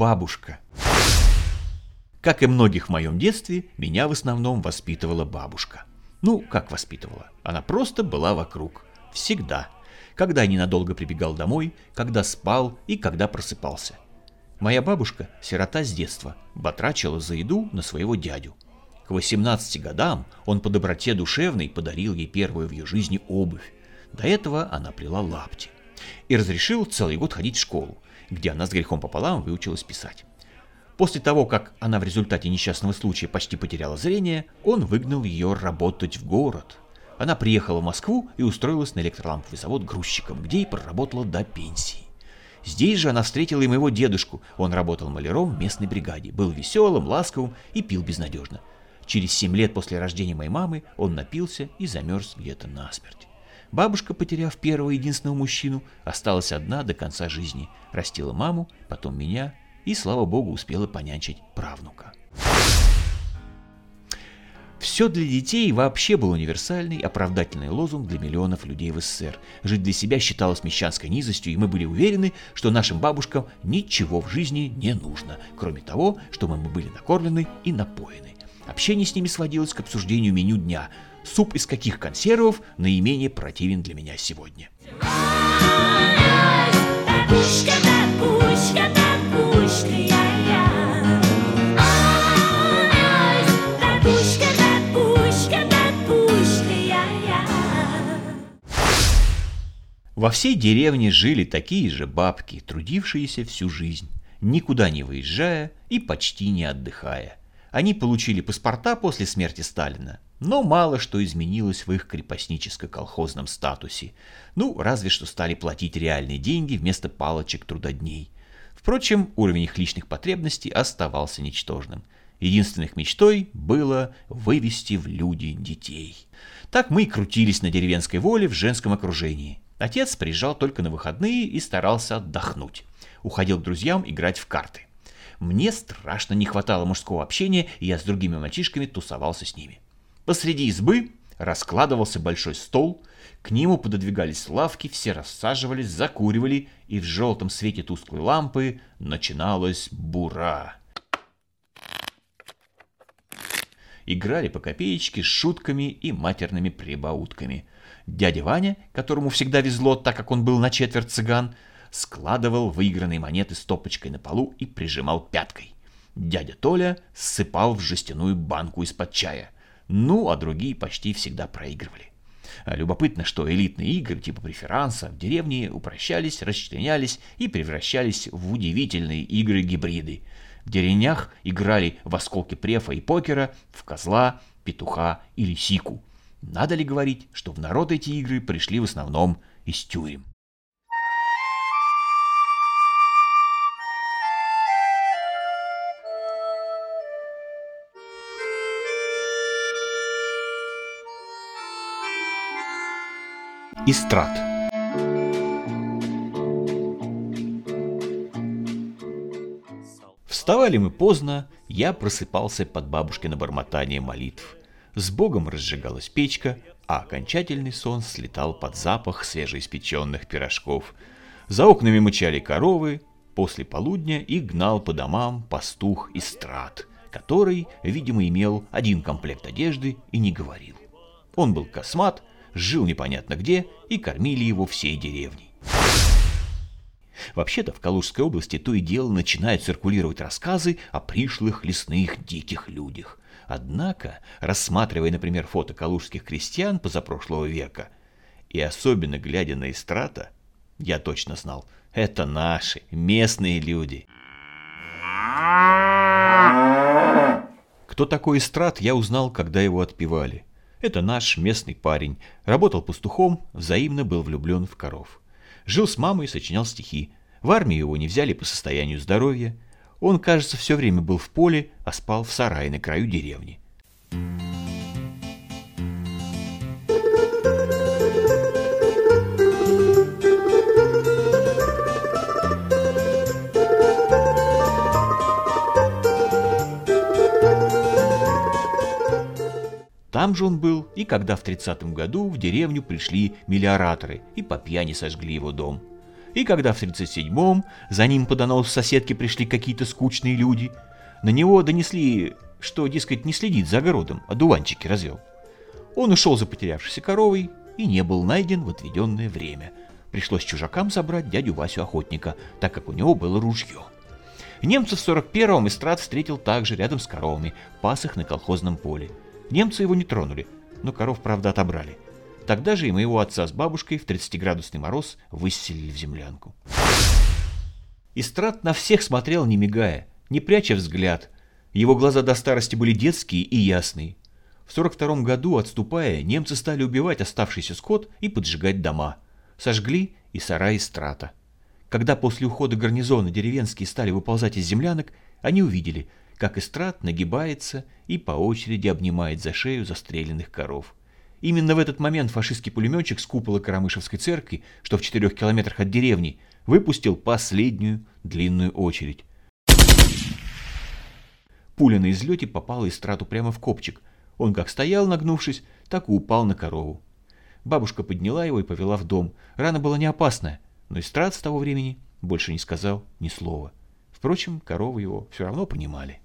бабушка. Как и многих в моем детстве, меня в основном воспитывала бабушка. Ну, как воспитывала? Она просто была вокруг. Всегда. Когда ненадолго прибегал домой, когда спал и когда просыпался. Моя бабушка, сирота с детства, батрачила за еду на своего дядю. К 18 годам он по доброте душевной подарил ей первую в ее жизни обувь. До этого она плела лапти. И разрешил целый год ходить в школу, где она с грехом пополам выучилась писать. После того, как она в результате несчастного случая почти потеряла зрение, он выгнал ее работать в город. Она приехала в Москву и устроилась на электроламповый завод грузчиком, где и проработала до пенсии. Здесь же она встретила и моего дедушку. Он работал маляром в местной бригаде, был веселым, ласковым и пил безнадежно. Через семь лет после рождения моей мамы он напился и замерз где-то насмерть. Бабушка, потеряв первого единственного мужчину, осталась одна до конца жизни. Растила маму, потом меня и, слава богу, успела понянчить правнука. Все для детей вообще был универсальный, оправдательный лозунг для миллионов людей в СССР. Жить для себя считалось мещанской низостью, и мы были уверены, что нашим бабушкам ничего в жизни не нужно, кроме того, чтобы мы были накормлены и напоены. Общение с ними сводилось к обсуждению меню дня. Суп из каких консервов наименее противен для меня сегодня. Бабушка, бабушка, Во всей деревне жили такие же бабки, трудившиеся всю жизнь, никуда не выезжая и почти не отдыхая. Они получили паспорта после смерти Сталина, но мало что изменилось в их крепостническо-колхозном статусе. Ну, разве что стали платить реальные деньги вместо палочек трудодней. Впрочем, уровень их личных потребностей оставался ничтожным. Единственной мечтой было вывести в люди детей. Так мы и крутились на деревенской воле в женском окружении. Отец приезжал только на выходные и старался отдохнуть. Уходил к друзьям играть в карты. Мне страшно не хватало мужского общения, и я с другими мальчишками тусовался с ними. Посреди избы раскладывался большой стол, к нему пододвигались лавки, все рассаживались, закуривали, и в желтом свете тусклой лампы начиналась бура. Играли по копеечке с шутками и матерными прибаутками – Дядя Ваня, которому всегда везло, так как он был на четверть цыган, складывал выигранные монеты стопочкой на полу и прижимал пяткой. Дядя Толя ссыпал в жестяную банку из-под чая. Ну, а другие почти всегда проигрывали. А любопытно, что элитные игры типа преферанса в деревне упрощались, расчленялись и превращались в удивительные игры-гибриды. В деревнях играли в осколки префа и покера, в козла, петуха или сику. Надо ли говорить, что в народ эти игры пришли в основном из тюрем? Истрат. Вставали мы поздно, я просыпался под бабушкино бормотание молитв. С Богом разжигалась печка, а окончательный сон слетал под запах свежеиспеченных пирожков. За окнами мычали коровы, после полудня и гнал по домам пастух из страт, который, видимо, имел один комплект одежды и не говорил. Он был космат, жил непонятно где и кормили его всей деревней. Вообще-то в Калужской области то и дело начинают циркулировать рассказы о пришлых лесных диких людях. Однако, рассматривая, например, фото калужских крестьян позапрошлого века, и особенно глядя на эстрата, я точно знал, это наши, местные люди. Кто такой эстрат, я узнал, когда его отпевали. Это наш местный парень, работал пастухом, взаимно был влюблен в коров. Жил с мамой, сочинял стихи. В армию его не взяли по состоянию здоровья, он, кажется, все время был в поле, а спал в сарае на краю деревни. Там же он был, и когда в 30 году в деревню пришли мелиораторы и по пьяни сожгли его дом. И когда в 37-м за ним по доносу соседки пришли какие-то скучные люди, на него донесли, что, дескать, не следит за огородом, а дуванчики развел. Он ушел за потерявшейся коровой и не был найден в отведенное время. Пришлось чужакам забрать дядю Васю Охотника, так как у него было ружье. Немцев в 41-м Истрат встретил также рядом с коровами, пас их на колхозном поле. Немцы его не тронули, но коров, правда, отобрали. Тогда же и моего отца с бабушкой в 30-градусный мороз выселили в землянку. Истрат на всех смотрел, не мигая, не пряча взгляд. Его глаза до старости были детские и ясные. В 42 году, отступая, немцы стали убивать оставшийся скот и поджигать дома. Сожгли и сараи страта. Когда после ухода гарнизона деревенские стали выползать из землянок, они увидели, как эстрад нагибается и по очереди обнимает за шею застреленных коров. Именно в этот момент фашистский пулеметчик с купола Карамышевской церкви, что в четырех километрах от деревни, выпустил последнюю длинную очередь. Пуля на излете попала эстрату прямо в копчик, он как стоял, нагнувшись, так и упал на корову. Бабушка подняла его и повела в дом. Рана была не опасная, но Истрат с того времени больше не сказал ни слова. Впрочем, коровы его все равно понимали.